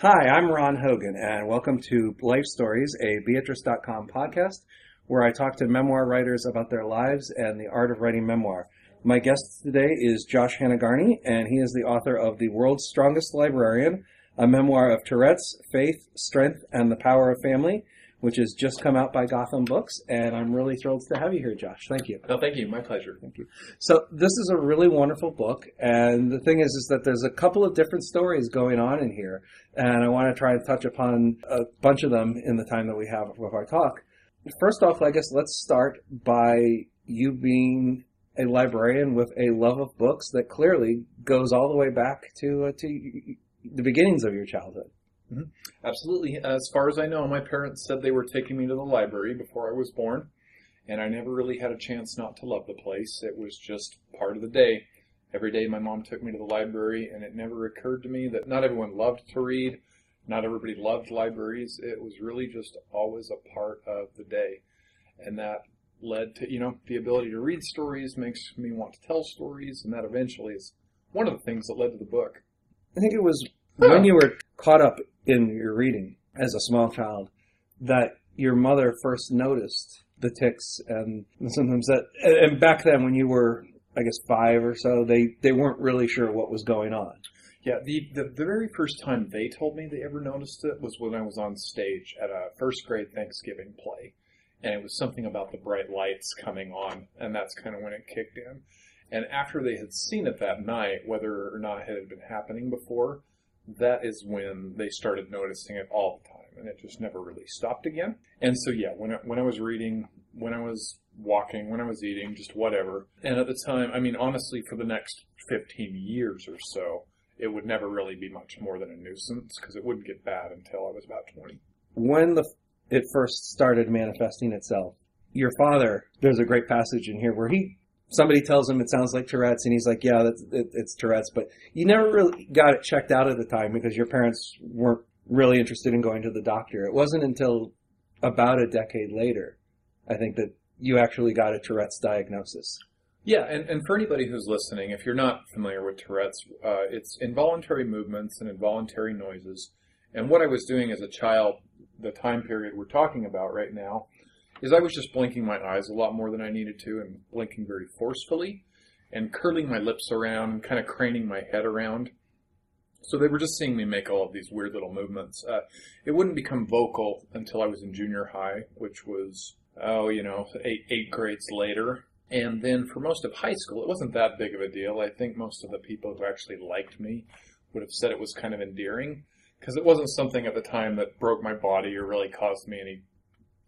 Hi, I'm Ron Hogan, and welcome to Life Stories, a Beatrice.com podcast where I talk to memoir writers about their lives and the art of writing memoir. My guest today is Josh Hanagarne, and he is the author of The World's Strongest Librarian, a memoir of Tourette's, faith, strength, and the power of family, which has just come out by Gotham Books. And I'm really thrilled to have you here, Josh. Thank you. No, thank you. My pleasure. Thank you. So this is a really wonderful book, and the thing is, is that there's a couple of different stories going on in here, and I want to try and touch upon a bunch of them in the time that we have with our talk. First off, I guess let's start by you being a librarian with a love of books that clearly goes all the way back to uh, to the beginnings of your childhood. Mm-hmm. Absolutely. As far as I know, my parents said they were taking me to the library before I was born, and I never really had a chance not to love the place. It was just part of the day. Every day my mom took me to the library, and it never occurred to me that not everyone loved to read, not everybody loved libraries. It was really just always a part of the day. And that led to, you know, the ability to read stories makes me want to tell stories, and that eventually is one of the things that led to the book. I think it was when you were caught up in your reading as a small child that your mother first noticed the tics and sometimes that and back then when you were I guess five or so they they weren't really sure what was going on. Yeah, the, the, the very first time they told me they ever noticed it was when I was on stage at a first grade Thanksgiving play. And it was something about the bright lights coming on, and that's kind of when it kicked in. And after they had seen it that night, whether or not it had been happening before, that is when they started noticing it all the time, and it just never really stopped again. And so, yeah, when I, when I was reading, when I was walking, when I was eating, just whatever. And at the time, I mean, honestly, for the next 15 years or so, it would never really be much more than a nuisance because it wouldn't get bad until I was about 20. When the it first started manifesting itself, your father, there's a great passage in here where he somebody tells him it sounds like Tourette's, and he's like, "Yeah, that's it, it's Tourette's." But you never really got it checked out at the time because your parents weren't really interested in going to the doctor. It wasn't until about a decade later, I think, that you actually got a Tourette's diagnosis. Yeah, and, and for anybody who's listening, if you're not familiar with Tourette's, uh, it's involuntary movements and involuntary noises. And what I was doing as a child, the time period we're talking about right now, is I was just blinking my eyes a lot more than I needed to and blinking very forcefully and curling my lips around and kind of craning my head around. So they were just seeing me make all of these weird little movements. Uh, it wouldn't become vocal until I was in junior high, which was, oh, you know, eight, eight grades later. And then for most of high school, it wasn't that big of a deal. I think most of the people who actually liked me would have said it was kind of endearing because it wasn't something at the time that broke my body or really caused me any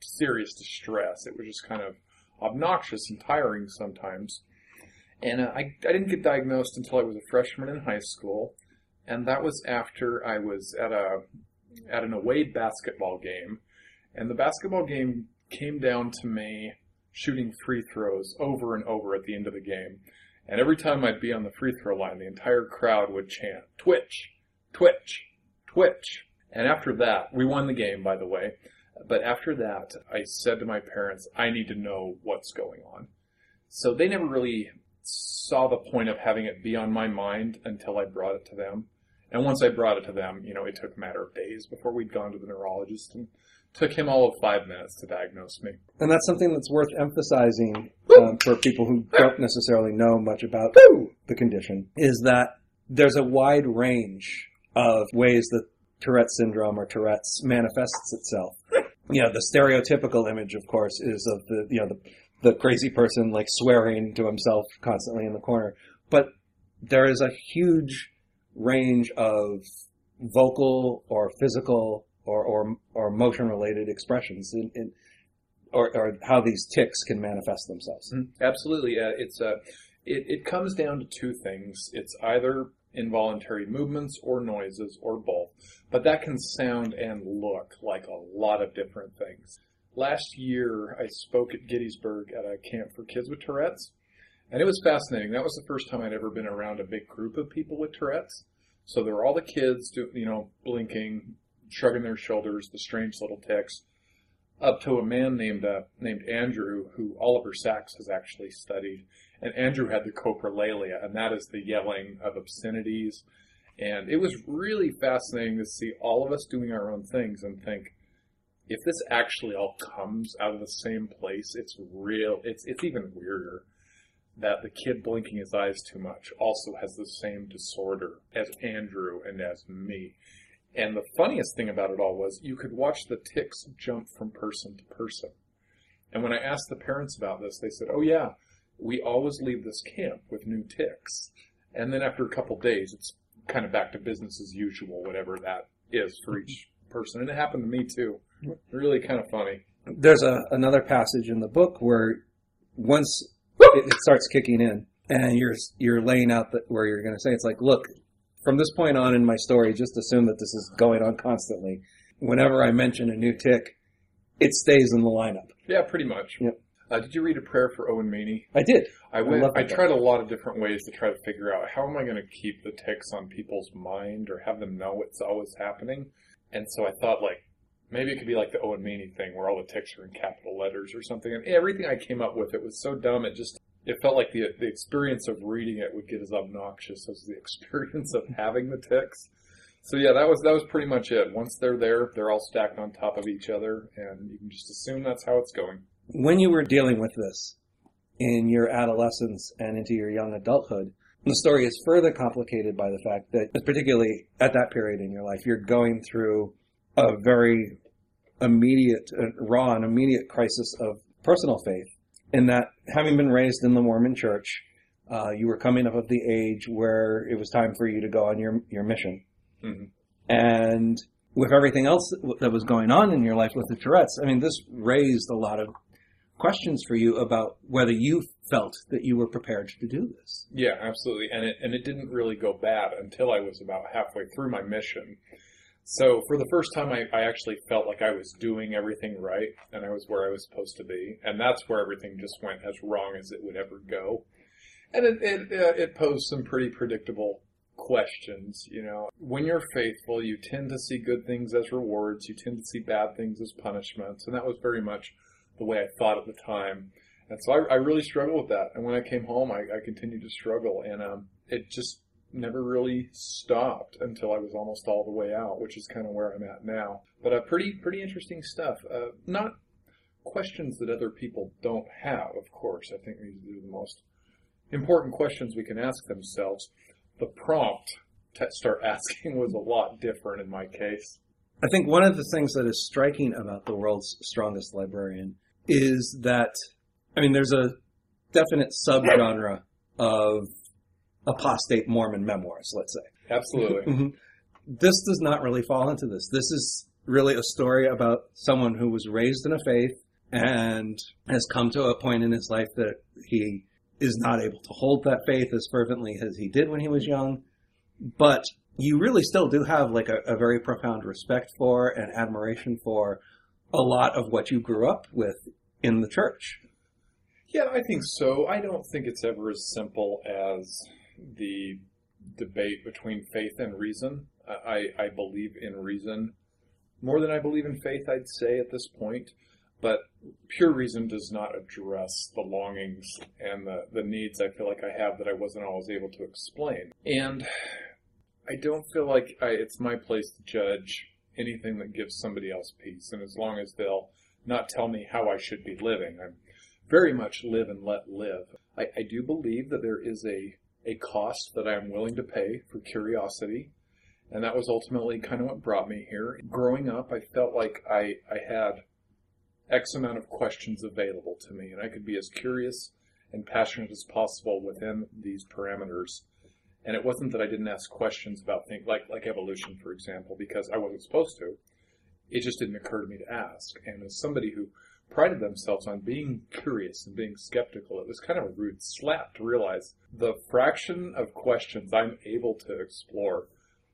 serious distress. It was just kind of obnoxious and tiring sometimes. And uh, I, I didn't get diagnosed until I was a freshman in high school, and that was after I was at a at an away basketball game, and the basketball game came down to me shooting free throws over and over at the end of the game. And every time I'd be on the free throw line, the entire crowd would chant, Twitch, Twitch, Twitch. And after that, we won the game, by the way. But after that, I said to my parents, I need to know what's going on. So they never really saw the point of having it be on my mind until I brought it to them. And once I brought it to them, you know, it took a matter of days before we'd gone to the neurologist and took him all of five minutes to diagnose me. And that's something that's worth emphasizing um, for people who don't necessarily know much about the condition is that there's a wide range of ways that Tourette syndrome or Tourette's manifests itself. You know, the stereotypical image, of course, is of the you know the the crazy person like swearing to himself constantly in the corner. But there is a huge range of vocal or physical or or, or motion related expressions in, in or, or, how these tics can manifest themselves. Mm-hmm. Absolutely, uh, it's a. It, it comes down to two things. It's either involuntary movements or noises or both, but that can sound and look like a lot of different things. Last year, I spoke at Gettysburg at a camp for kids with Tourette's, and it was fascinating. That was the first time I'd ever been around a big group of people with Tourette's. So there were all the kids, do, you know, blinking, shrugging their shoulders, the strange little tics, up to a man named uh, named Andrew, who Oliver Sacks has actually studied, and Andrew had the coprolalia, and that is the yelling of obscenities And it was really fascinating to see all of us doing our own things and think, if this actually all comes out of the same place, it's real. It's it's even weirder that the kid blinking his eyes too much also has the same disorder as Andrew and as me. And the funniest thing about it all was you could watch the tics jump from person to person. And when I asked the parents about this, they said, "Oh yeah, we always leave this camp with new tics." And then after a couple days, it's kind of back to business as usual, whatever that is for each person. And it happened to me too. Really kind of funny. There's a, another passage in the book where once it, it starts kicking in and you're you're laying out the, where you're going to say it's like, look, from this point on in my story, just assume that this is going on constantly. Whenever I mention a new tic, it stays in the lineup. Yeah, pretty much. Yep. Uh, did you read a prayer for Owen Meany? I did. I went. love I, tried a lot of different ways to try to figure out how am I going to keep the tics on people's mind or have them know it's always happening. And so I thought like maybe it could be like the Owen Meany thing where all the tics are in capital letters or something. And everything I came up with it was so dumb. It just it felt like the the experience of reading it would get as obnoxious as the experience of having the tics. So yeah, that was that was pretty much it. Once they're there, they're all stacked on top of each other, and you can just assume that's how it's going. When you were dealing with this in your adolescence and into your young adulthood, the story is further complicated by the fact that, particularly at that period in your life, you're going through a very immediate, uh, raw and immediate crisis of personal faith. In that, having been raised in the Mormon church, uh, you were coming up of the age where it was time for you to go on your, your mission. hmm And with everything else that was going on in your life with the Tourette's, I mean, this raised a lot of questions for you about whether you felt that you were prepared to do this. Yeah, absolutely. And it and it didn't really go bad until I was about halfway through my mission. So for the first time, I, I actually felt like I was doing everything right and I was where I was supposed to be, and that's where everything just went as wrong as it would ever go. And it it, uh, it posed some pretty predictable questions. You know, when you're faithful, you tend to see good things as rewards. You tend to see bad things as punishments, and that was very much the way I thought at the time. And so I, I really struggled with that. And when I came home, I, I continued to struggle, and um, it just never really stopped until I was almost all the way out, which is kind of where I'm at now. But uh, pretty pretty interesting stuff. Uh, not questions that other people don't have, of course. I think these are the most important questions we can ask themselves. The prompt to start asking was a lot different in my case. I think one of the things that is striking about the world's strongest librarian is that, I mean, there's a definite subgenre of apostate Mormon memoirs, let's say. Absolutely. Mhm. This does not really fall into this. This is really a story about someone who was raised in a faith and has come to a point in his life that he is not able to hold that faith as fervently as he did when he was young. But you really still do have like a, a very profound respect for and admiration for a lot of what you grew up with in the church. Yeah, I think so. I don't think it's ever as simple as the debate between faith and reason. I, I believe in reason more than I believe in faith, I'd say at this point. But pure reason does not address the longings and the, the needs I feel like I have that I wasn't always able to explain. And I don't feel like I, it's my place to judge anything that gives somebody else peace. And as long as they'll not tell me how I should be living, I'm very much live and let live. I, I do believe that there is a, a cost that I am willing to pay for curiosity. And that was ultimately kind of what brought me here. Growing up, I felt like I, I had X amount of questions available to me, and I could be as curious and passionate as possible within these parameters. And it wasn't that I didn't ask questions about things like, like evolution, for example, because I wasn't supposed to. It just didn't occur to me to ask. And as somebody who prided themselves on being curious and being skeptical, it was kind of a rude slap to realize the fraction of questions I'm able to explore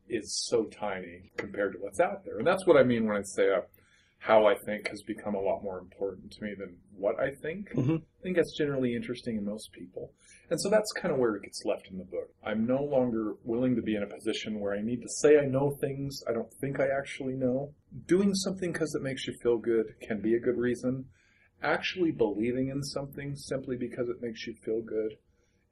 is so tiny compared to what's out there. And that's what I mean when I say uh, how I think has become a lot more important to me than what I think. Mhm. I think that's generally interesting in most people. And so that's kind of where it gets left in the book. I'm no longer willing to be in a position where I need to say I know things I don't think I actually know. Doing something because it makes you feel good can be a good reason. Actually believing in something simply because it makes you feel good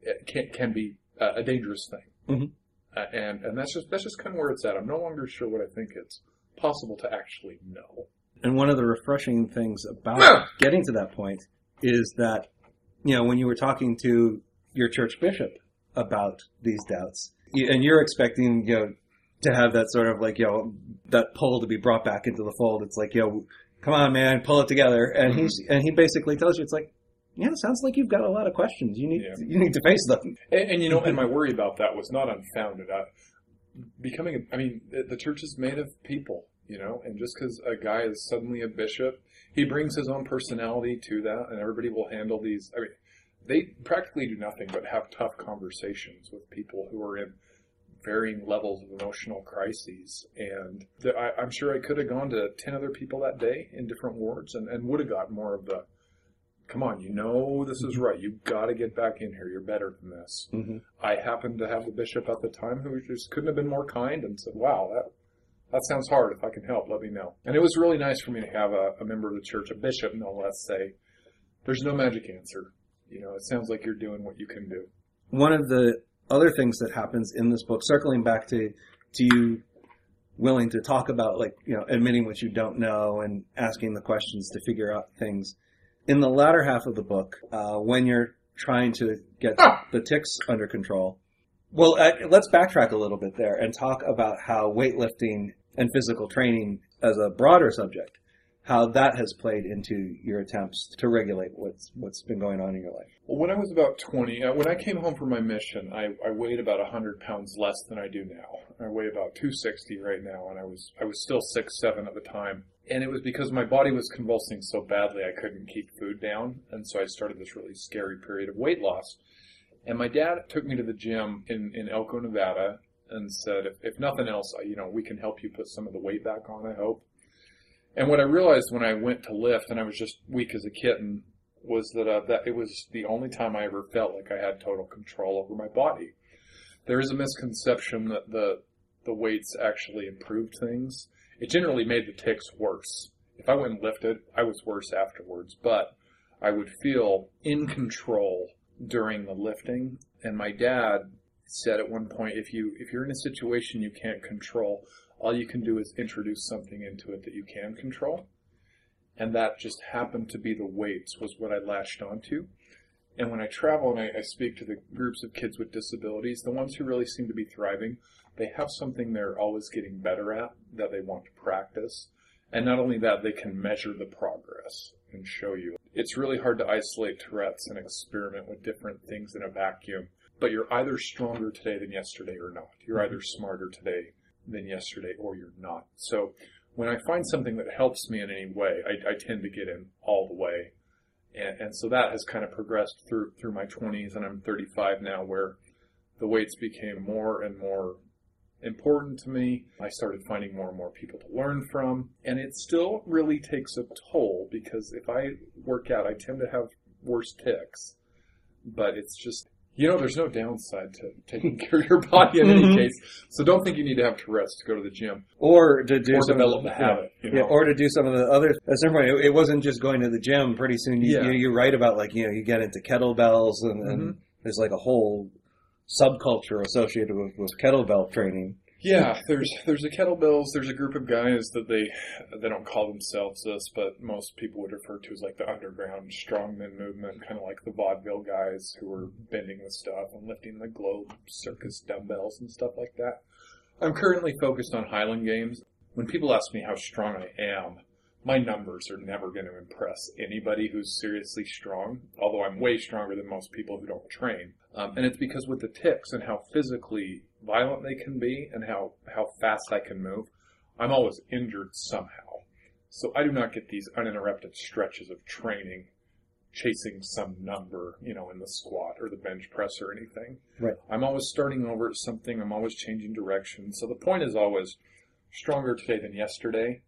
it can, can be uh, a dangerous thing. Mhm. Uh, and and that's just that's just kind of where it's at. I'm no longer sure what I think it's possible to actually know. And one of the refreshing things about getting to that point is that, you know, when you were talking to your church bishop about these doubts, and you're expecting, you know, to have that sort of like, you know, that pull to be brought back into the fold. It's like, you know, come on, man, pull it together. And mm-hmm. he's, and he basically tells you, it's like, yeah, it sounds like you've got a lot of questions. You need, Yeah. you need to face them. And, and you know, and my worry about that was not unfounded. I, becoming, a, I mean, the church is made of people, you know, and just because a guy is suddenly a bishop, he brings his own personality to that, and everybody will handle these. I mean, they practically do nothing but have tough conversations with people who are in varying levels of emotional crises. And the, I, I'm sure I could have gone to 10 other people that day in different wards and, and would have got more of the, come on, you know this is right. You've got to get back in here. You're better than this. Mm-hmm. I happened to have the bishop at the time who just couldn't have been more kind and said, wow, that, that sounds hard. If I can help, let me know. And it was really nice for me to have a, a member of the church, a bishop no less, say, there's no magic answer. You know, it sounds like you're doing what you can do. one of the other things that happens in this book, circling back to to you willing to talk about like you know admitting what you don't know and asking the questions to figure out things. In the latter half of the book, uh, when you're trying to get Ah! the tics under control, well, uh, let's backtrack a little bit there and talk about how weightlifting and physical training, as a broader subject, how that has played into your attempts to regulate what's what's been going on in your life. Well, when I was about 20, uh, when I came home from my mission, I, I weighed about 100 pounds less than I do now. I weigh about 260 right now, and I was I was still six seven at the time. And it was because my body was convulsing so badly I couldn't keep food down, and so I started this really scary period of weight loss. And my dad took me to the gym in, in Elko, Nevada, and said, if, if nothing else, you know, we can help you put some of the weight back on, I hope. And what I realized when I went to lift, and I was just weak as a kitten, was that uh, that it was the only time I ever felt like I had total control over my body. There is a misconception that the the weights actually improved things. It generally made the tics worse. If I went and lifted, I was worse afterwards, but I would feel in control during the lifting. And my dad said at one point, if you if you're in a situation you can't control, all you can do is introduce something into it that you can control and that just happened to be the weights was what I latched onto. And when I travel and I, I speak to the groups of kids with disabilities, the ones who really seem to be thriving, they have something they're always getting better at that they want to practice. And not only that, they can measure the progress and show you. It's really hard to isolate Tourette's and experiment with different things in a vacuum. But you're either stronger today than yesterday or not. You're either smarter today than yesterday or you're not. So when I find something that helps me in any way, I, I tend to get in all the way. And, and so that has kind of progressed through through my 20s, and I'm 35 now, where the weights became more and more important to me. I started finding more and more people to learn from, and it still really takes a toll because if I work out, I tend to have worse tics. But it's just you know, there's no downside to taking care of your body in any Mhm. case. So don't think you need to have Tourette's to go to the gym or to do or some develop of the the, habit. You know? yeah, or to do some of the other. At some point, it, it wasn't just going to the gym. Pretty soon, you, Yeah. you, write about like you know you get into kettlebells and, and Mhm. there's like a whole subculture associated with, with kettlebell training. Yeah, there's there's the kettlebells. There's a group of guys that they they don't call themselves this, but most people would refer to as like the underground strongman movement, kind of like the vaudeville guys who were bending the stuff and lifting the globe circus dumbbells and stuff like that. I'm currently focused on Highland Games. When people ask me how strong I am, my numbers are never going to impress anybody who's seriously strong, although I'm way stronger than most people who don't train. Um, and it's because with the tics and how physically violent they can be and how, how fast I can move, I'm always injured somehow. So I do not get these uninterrupted stretches of training chasing some number, you know, in the squat or the bench press or anything. Right. I'm always starting over at something. I'm always changing direction. So the point is always stronger today than yesterday,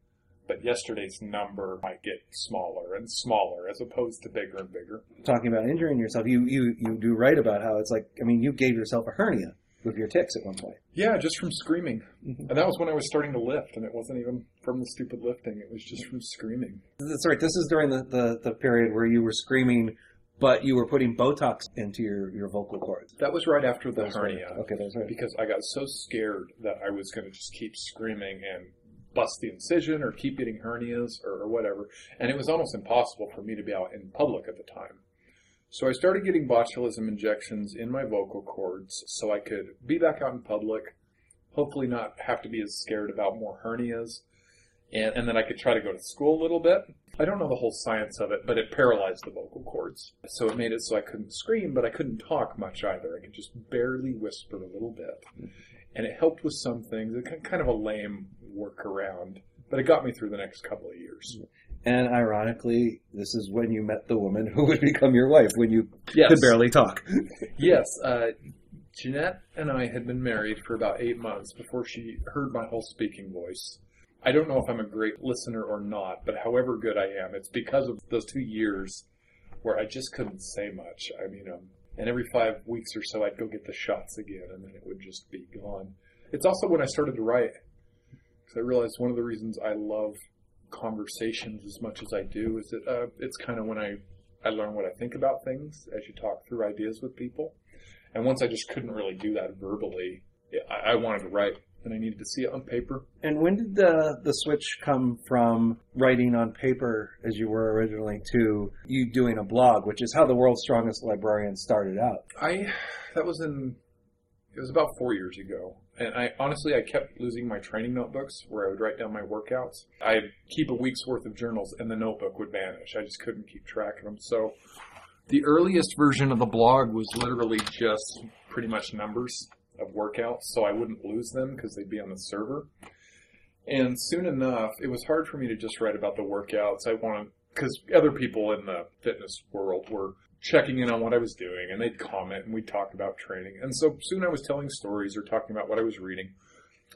but yesterday's number might get smaller and smaller as opposed to bigger and bigger. Talking about injuring yourself, you you you do write about how it's like. I mean, you gave yourself a hernia with your tics at one point. Yeah, just from screaming. Mhm. And that was when I was starting to lift, and it wasn't even from the stupid lifting. It was just from screaming. That's right. This is during the, the, the period where you were screaming but you were putting Botox into your, your vocal cords. That was right after the That's right. hernia. Okay, that's right. Because I got so scared that I was going to just keep screaming and bust the incision or keep getting hernias or, or whatever. And it was almost impossible for me to be out in public at the time. So I started getting botulism injections in my vocal cords so I could be back out in public, hopefully not have to be as scared about more hernias, and, and then I could try to go to school a little bit. I don't know the whole science of it, but it paralyzed the vocal cords. So it made it so I couldn't scream, but I couldn't talk much either. I could just barely whisper a little bit. And it helped with some things. It kind of a lame workaround, but it got me through the next couple of years. And ironically, this is when you met the woman who would become your wife when you Yes. could barely talk. Yes, uh, Jeanette and I had been married for about eight months before she heard my whole speaking voice. I don't know if I'm a great listener or not, but however good I am, it's because of those two years where I just couldn't say much. I mean, um, and every five weeks or so, I'd go get the shots again, and then it would just be gone. It's also when I started to write, because I realized one of the reasons I love conversations as much as I do is that uh, it's kind of when I I learn what I think about things as you talk through ideas with people. And once I just couldn't really do that verbally, I, I wanted to write, and I needed to see it on paper. And when did the the switch come from writing on paper, as you were originally, to you doing a blog, which is how the world's strongest librarian started out? I that was in it was about four years ago, and I honestly I kept losing my training notebooks where I would write down my workouts. I'd keep a week's worth of journals, and the notebook would vanish. I just couldn't keep track of them. So the earliest version of the blog was literally just pretty much numbers of workouts, so I wouldn't lose them because they'd be on the server. And soon enough, it was hard for me to just write about the workouts. I wanted because other people in the fitness world were checking in on what I was doing, and they'd comment, and we'd talk about training. And so soon I was telling stories or talking about what I was reading,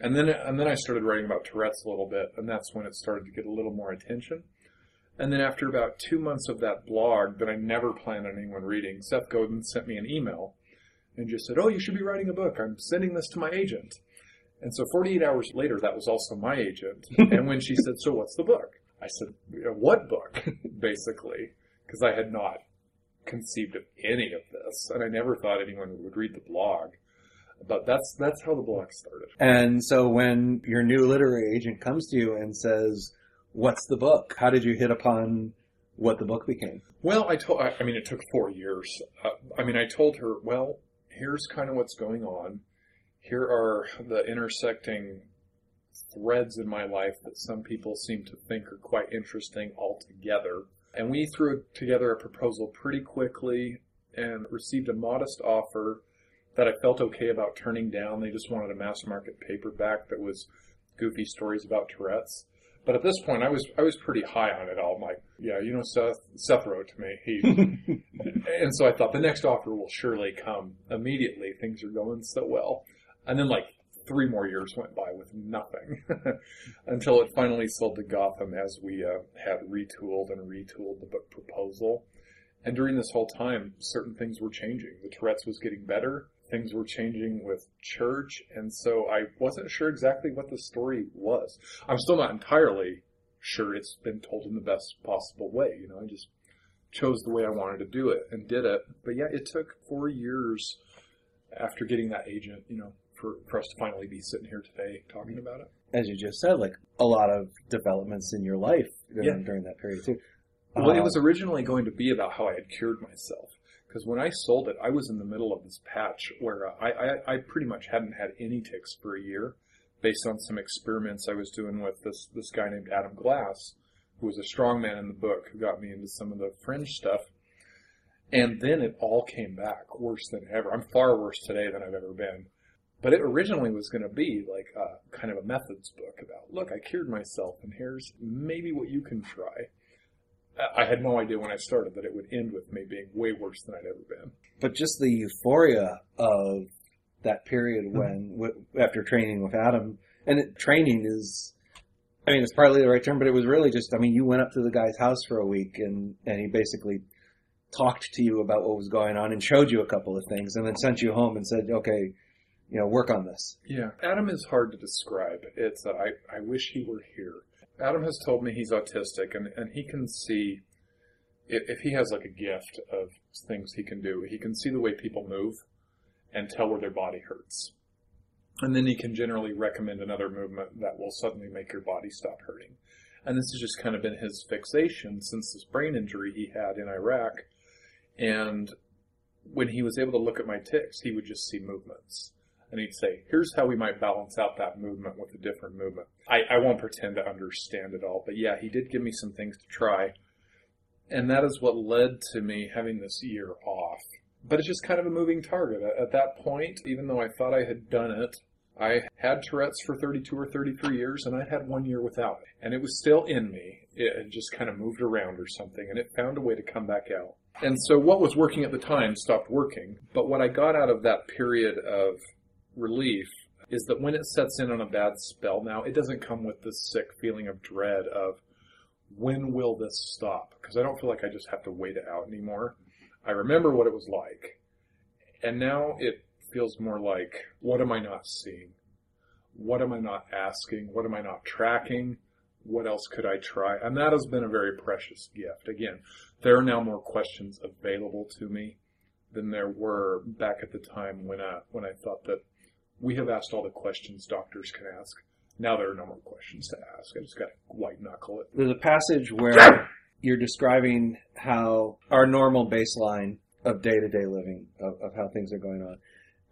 and then and then I started writing about Tourette's a little bit, and that's when it started to get a little more attention. And then after about two months of that blog that I never planned on anyone reading, Seth Godin sent me an email and just said, "Oh, you should be writing a book. I'm sending this to my agent." And so 48 hours later, that was also my agent. and when she said, "So what's the book?" I said, "What book?" Basically, because I had not conceived of any of this, and I never thought anyone would read the blog. But that's that's how the blog started. And so when your new literary agent comes to you and says, "What's the book?" How did you hit upon what the book became? Well, I told. I I mean, it took four years. Uh, I mean, I told her, well, here's kind of what's going on. Here are the intersecting threads in my life that some people seem to think are quite interesting altogether. And we threw together a proposal pretty quickly and received a modest offer that I felt okay about turning down. They just wanted a mass market paperback that was goofy stories about Tourette's. But at this point, I was I was pretty high on it all. I'm like, yeah, you know, Seth Seth wrote to me. He and so I thought the next offer will surely come immediately. Things are going so well, and then like three more years went by with nothing until it finally sold to Gotham as we uh, had retooled and retooled the book proposal. And during this whole time, certain things were changing. The Tourette's was getting better. Things were changing with church, and so I wasn't sure exactly what the story was. I'm still not entirely sure it's been told in the best possible way. You know, I just chose the way I wanted to do it and did it. But yeah, it took four years after getting that agent, you know, for, for us to finally be sitting here today talking about it. As you just said, like a lot of developments in your life during, Yeah. during that period too. Well, it Uh, was originally going to be about how I had cured myself. Because when I sold it, I was in the middle of this patch where uh, I, I, I pretty much hadn't had any tics for a year based on some experiments I was doing with this, this guy named Adam Glass, who was a strongman in the book who got me into some of the fringe stuff. And then it all came back worse than ever. I'm far worse today than I've ever been. But it originally was going to be like a kind of a methods book about, look, I cured myself, and here's maybe what you can try. I had no idea when I started that it would end with me being way worse than I'd ever been. but just the euphoria of that period hmm. when w- after training with Adam, and it, training is, I mean, it's partly the right term, but it was really just, I mean, you went up to the guy's house for a week and and he basically talked to you about what was going on and showed you a couple of things and then sent you home and said, okay, you know, work on this. Yeah, Adam is hard to describe. It's uh, I I wish he were here. Adam has told me he's autistic and and he can see if, if he has like a gift of things he can do, he can see the way people move and tell where their body hurts. And then he can generally recommend another movement that will suddenly make your body stop hurting. And this has just kind of been his fixation since this brain injury he had in Iraq. And when he was able to look at my tics, he would just see movements. And he'd say, here's how we might balance out that movement with a different movement. I, I won't pretend to understand it all, but yeah, he did give me some things to try. And that is what led to me having this year off. But it's just kind of a moving target. At that point, even though I thought I had done it, I had Tourette's for 32 or 33 years, and I had one year without it. And it was still in me. It just kind of moved around or something, and it found a way to come back out. And so what was working at the time stopped working. But what I got out of that period of relief is that when it sets in on a bad spell now, it doesn't come with this sick feeling of dread of when will this stop? Because I don't feel like I just have to wait it out anymore. I remember what it was like. And now it feels more like, what am I not seeing? What am I not asking? What am I not tracking? What else could I try? And that has been a very precious gift. Again, there are now more questions available to me than there were back at the time when I, when I thought that we have asked all the questions doctors can ask. Now there are no more questions to ask. I just got to white knuckle it. There's a passage where you're describing how our normal baseline of day to day living, of, of, how things are going on,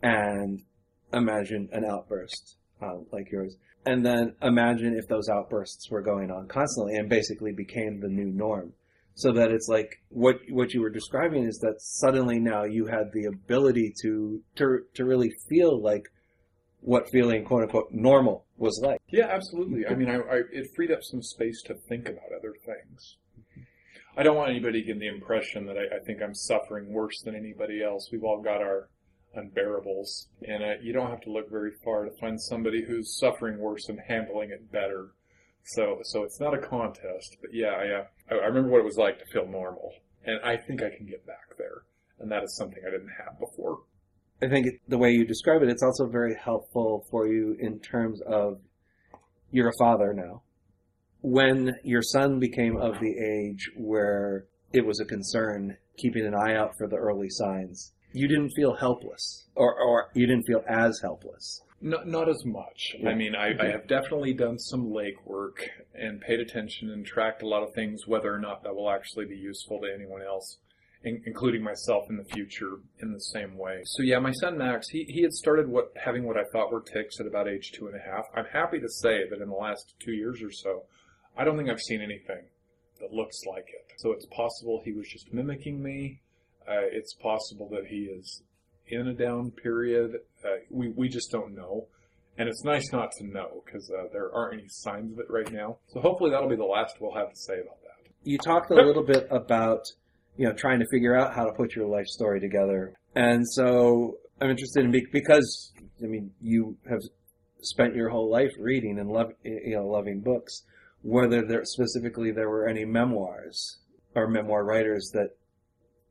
and imagine an outburst uh, like yours. And then imagine if those outbursts were going on constantly and basically became the new norm. So that it's like what what you were describing is that suddenly now you had the ability to to to really feel like what feeling quote unquote normal was like. Yeah, absolutely. I mean, I, I, it freed up some space to think about other things. I don't want anybody to get the impression that I, I think I'm suffering worse than anybody else. We've all got our unbearables, and uh, you don't have to look very far to find somebody who's suffering worse and handling it better. So, so it's not a contest, but yeah, I, uh, I remember what it was like to feel normal, and I think I can get back there, and that is something I didn't have before. I think the way you describe it, it's also very helpful for you in terms of you're a father now. When your son became of the age where it was a concern keeping an eye out for the early signs, you didn't feel helpless, or, or you didn't feel as helpless. Not, not as much. Yeah. I mean, I, I have definitely done some legwork and paid attention and tracked a lot of things, whether or not that will actually be useful to anyone else in, including myself in the future in the same way. So yeah, my son Max, he, he had started what having what I thought were tics at about age two and a half. I'm happy to say that in the last two years or so, I don't think I've seen anything that looks like it. So it's possible he was just mimicking me. Uh, it's possible that he is in a down period. Uh, we we just don't know. And it's nice not to know because uh, there aren't any signs of it right now. So hopefully that'll be the last we'll have to say about that. You talked a little bit about you know, trying to figure out how to put your life story together. And so I'm interested in because I mean you have spent your whole life reading and love you know loving books. Whether there specifically there were any memoirs or memoir writers that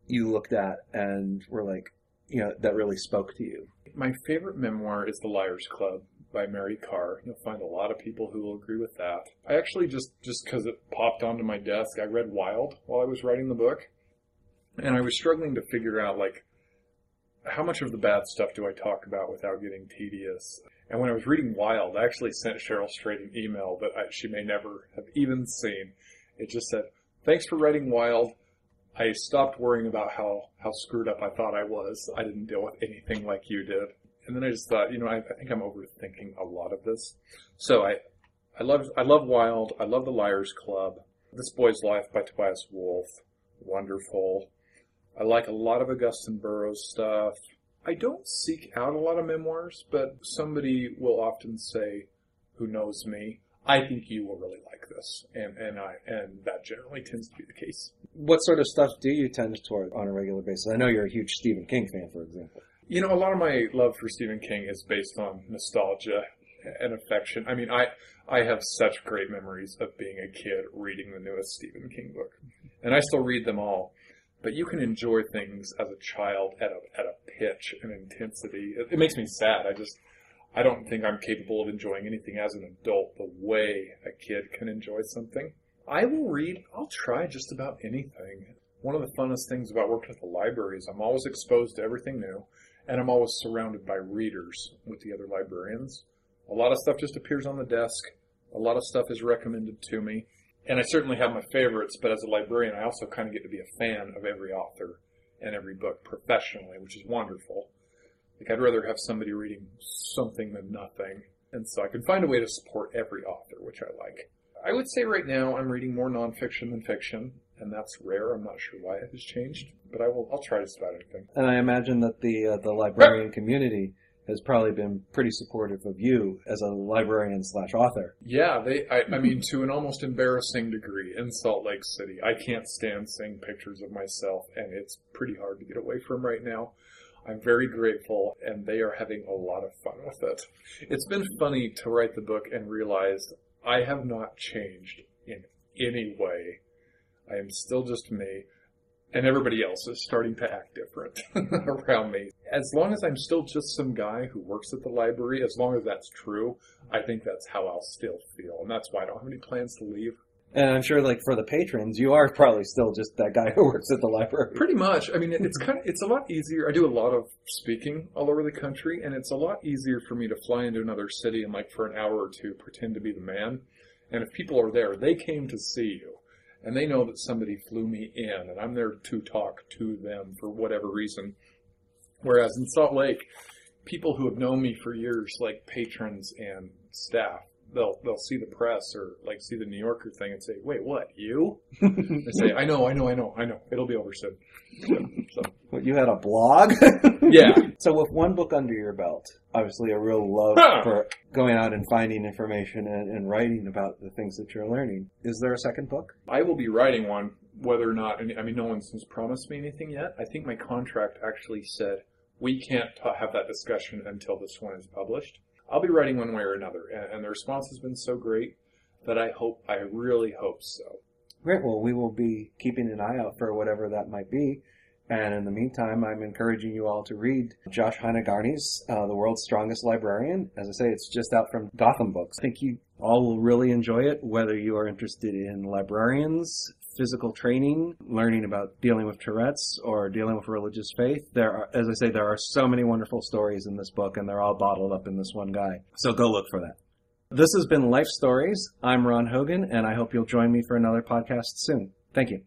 you looked at and were like, you know, that really spoke to you. My favorite memoir is The Liars Club by Mary Karr. You'll find a lot of people who will agree with that. I actually just just because it popped onto my desk, I read Wild while I was writing the book, and I was struggling to figure out like how much of the bad stuff do I talk about without getting tedious. And when I was reading Wild, I actually sent Cheryl Strayed an email that I, she may never have even seen. It just said, "Thanks for writing Wild." I stopped worrying about how, how screwed up I thought I was. I didn't deal with anything like you did. And then I just thought, you know, I, I think I'm overthinking a lot of this. So I, I love, I love Wild. I love The Liars Club. This Boy's Life by Tobias Wolff. Wonderful. I like a lot of Augusten Burroughs stuff. I don't seek out a lot of memoirs, but somebody will often say, who knows me, I think you will really like this, and and I and that generally tends to be the case. What sort of stuff do you tend toward on a regular basis? I know you're a huge Stephen King fan, for example. You know, a lot of my love for Stephen King is based on nostalgia and affection. I mean, I I have such great memories of being a kid reading the newest Stephen King book, and I still read them all but you can enjoy things as a child at a at a pitch and intensity. It, it, makes me sad. I just I don't think I'm capable of enjoying anything as an adult the way a kid can enjoy something. I will read. I'll try just about anything. One of the funnest things about working at the library is I'm always exposed to everything new, and I'm always surrounded by readers with the other librarians. A lot of stuff just appears on the desk. A lot of stuff is recommended to me. And I certainly have my favorites, but as a librarian, I also kind of get to be a fan of every author and every book professionally, which is wonderful. Like, I'd rather have somebody reading something than nothing. And so I can find a way to support every author, which I like. I would say right now I'm reading more nonfiction than fiction, and that's rare. I'm not sure why it has changed, but I will. I'll try to about anything. And I imagine that the uh, the librarian community has probably been pretty supportive of you as a librarian slash author. Yeah, they. I, I mean, to an almost embarrassing degree in Salt Lake City. I can't stand seeing pictures of myself, and it's pretty hard to get away from right now. I'm very grateful, and they are having a lot of fun with it. It's been funny to write the book and realize I have not changed in any way. I am still just me, and everybody else is starting to act different around me. As long as I'm still just some guy who works at the library, as long as that's true, I think that's how I'll still feel, and that's why I don't have any plans to leave. And I'm sure, like for the patrons, you are probably still just that guy who works at the library. Pretty much. I mean, it's kind of it's a lot easier. I do a lot of speaking all over the country, and it's a lot easier for me to fly into another city and like for an hour or two pretend to be the man. And if people are there, they came to see you, and they know that somebody flew me in, and I'm there to talk to them for whatever reason. Whereas in Salt Lake, people who have known me for years, like patrons and staff, they'll they'll see the press or like see the New Yorker thing and say, "Wait, what? You?" they say, "I know, I know, I know, I know. It'll be over soon." So, What, you had a blog? yeah, So with one book under your belt, obviously a real love Huh. for going out and finding information and, and writing about the things that you're learning. Is there a second book? I will be writing one, whether or not. I mean, no one's has promised me anything yet. I think my contract actually said we can't ta have that discussion until this one is published. I'll be writing one way or another, and, and the response has been so great that I hope, I really hope so. Great. Well, we will be keeping an eye out for whatever that might be. And in the meantime, I'm encouraging you all to read Josh Hanagarne's uh, The World's Strongest Librarian. As I say, it's just out from Gotham Books. I think you all will really enjoy it, whether you are interested in librarians, physical training, learning about dealing with Tourette's, or dealing with religious faith. There are, as I say, there are so many wonderful stories in this book, and they're all bottled up in this one guy. So go look for that. This has been Life Stories. I'm Ron Hogan, and I hope you'll join me for another podcast soon. Thank you.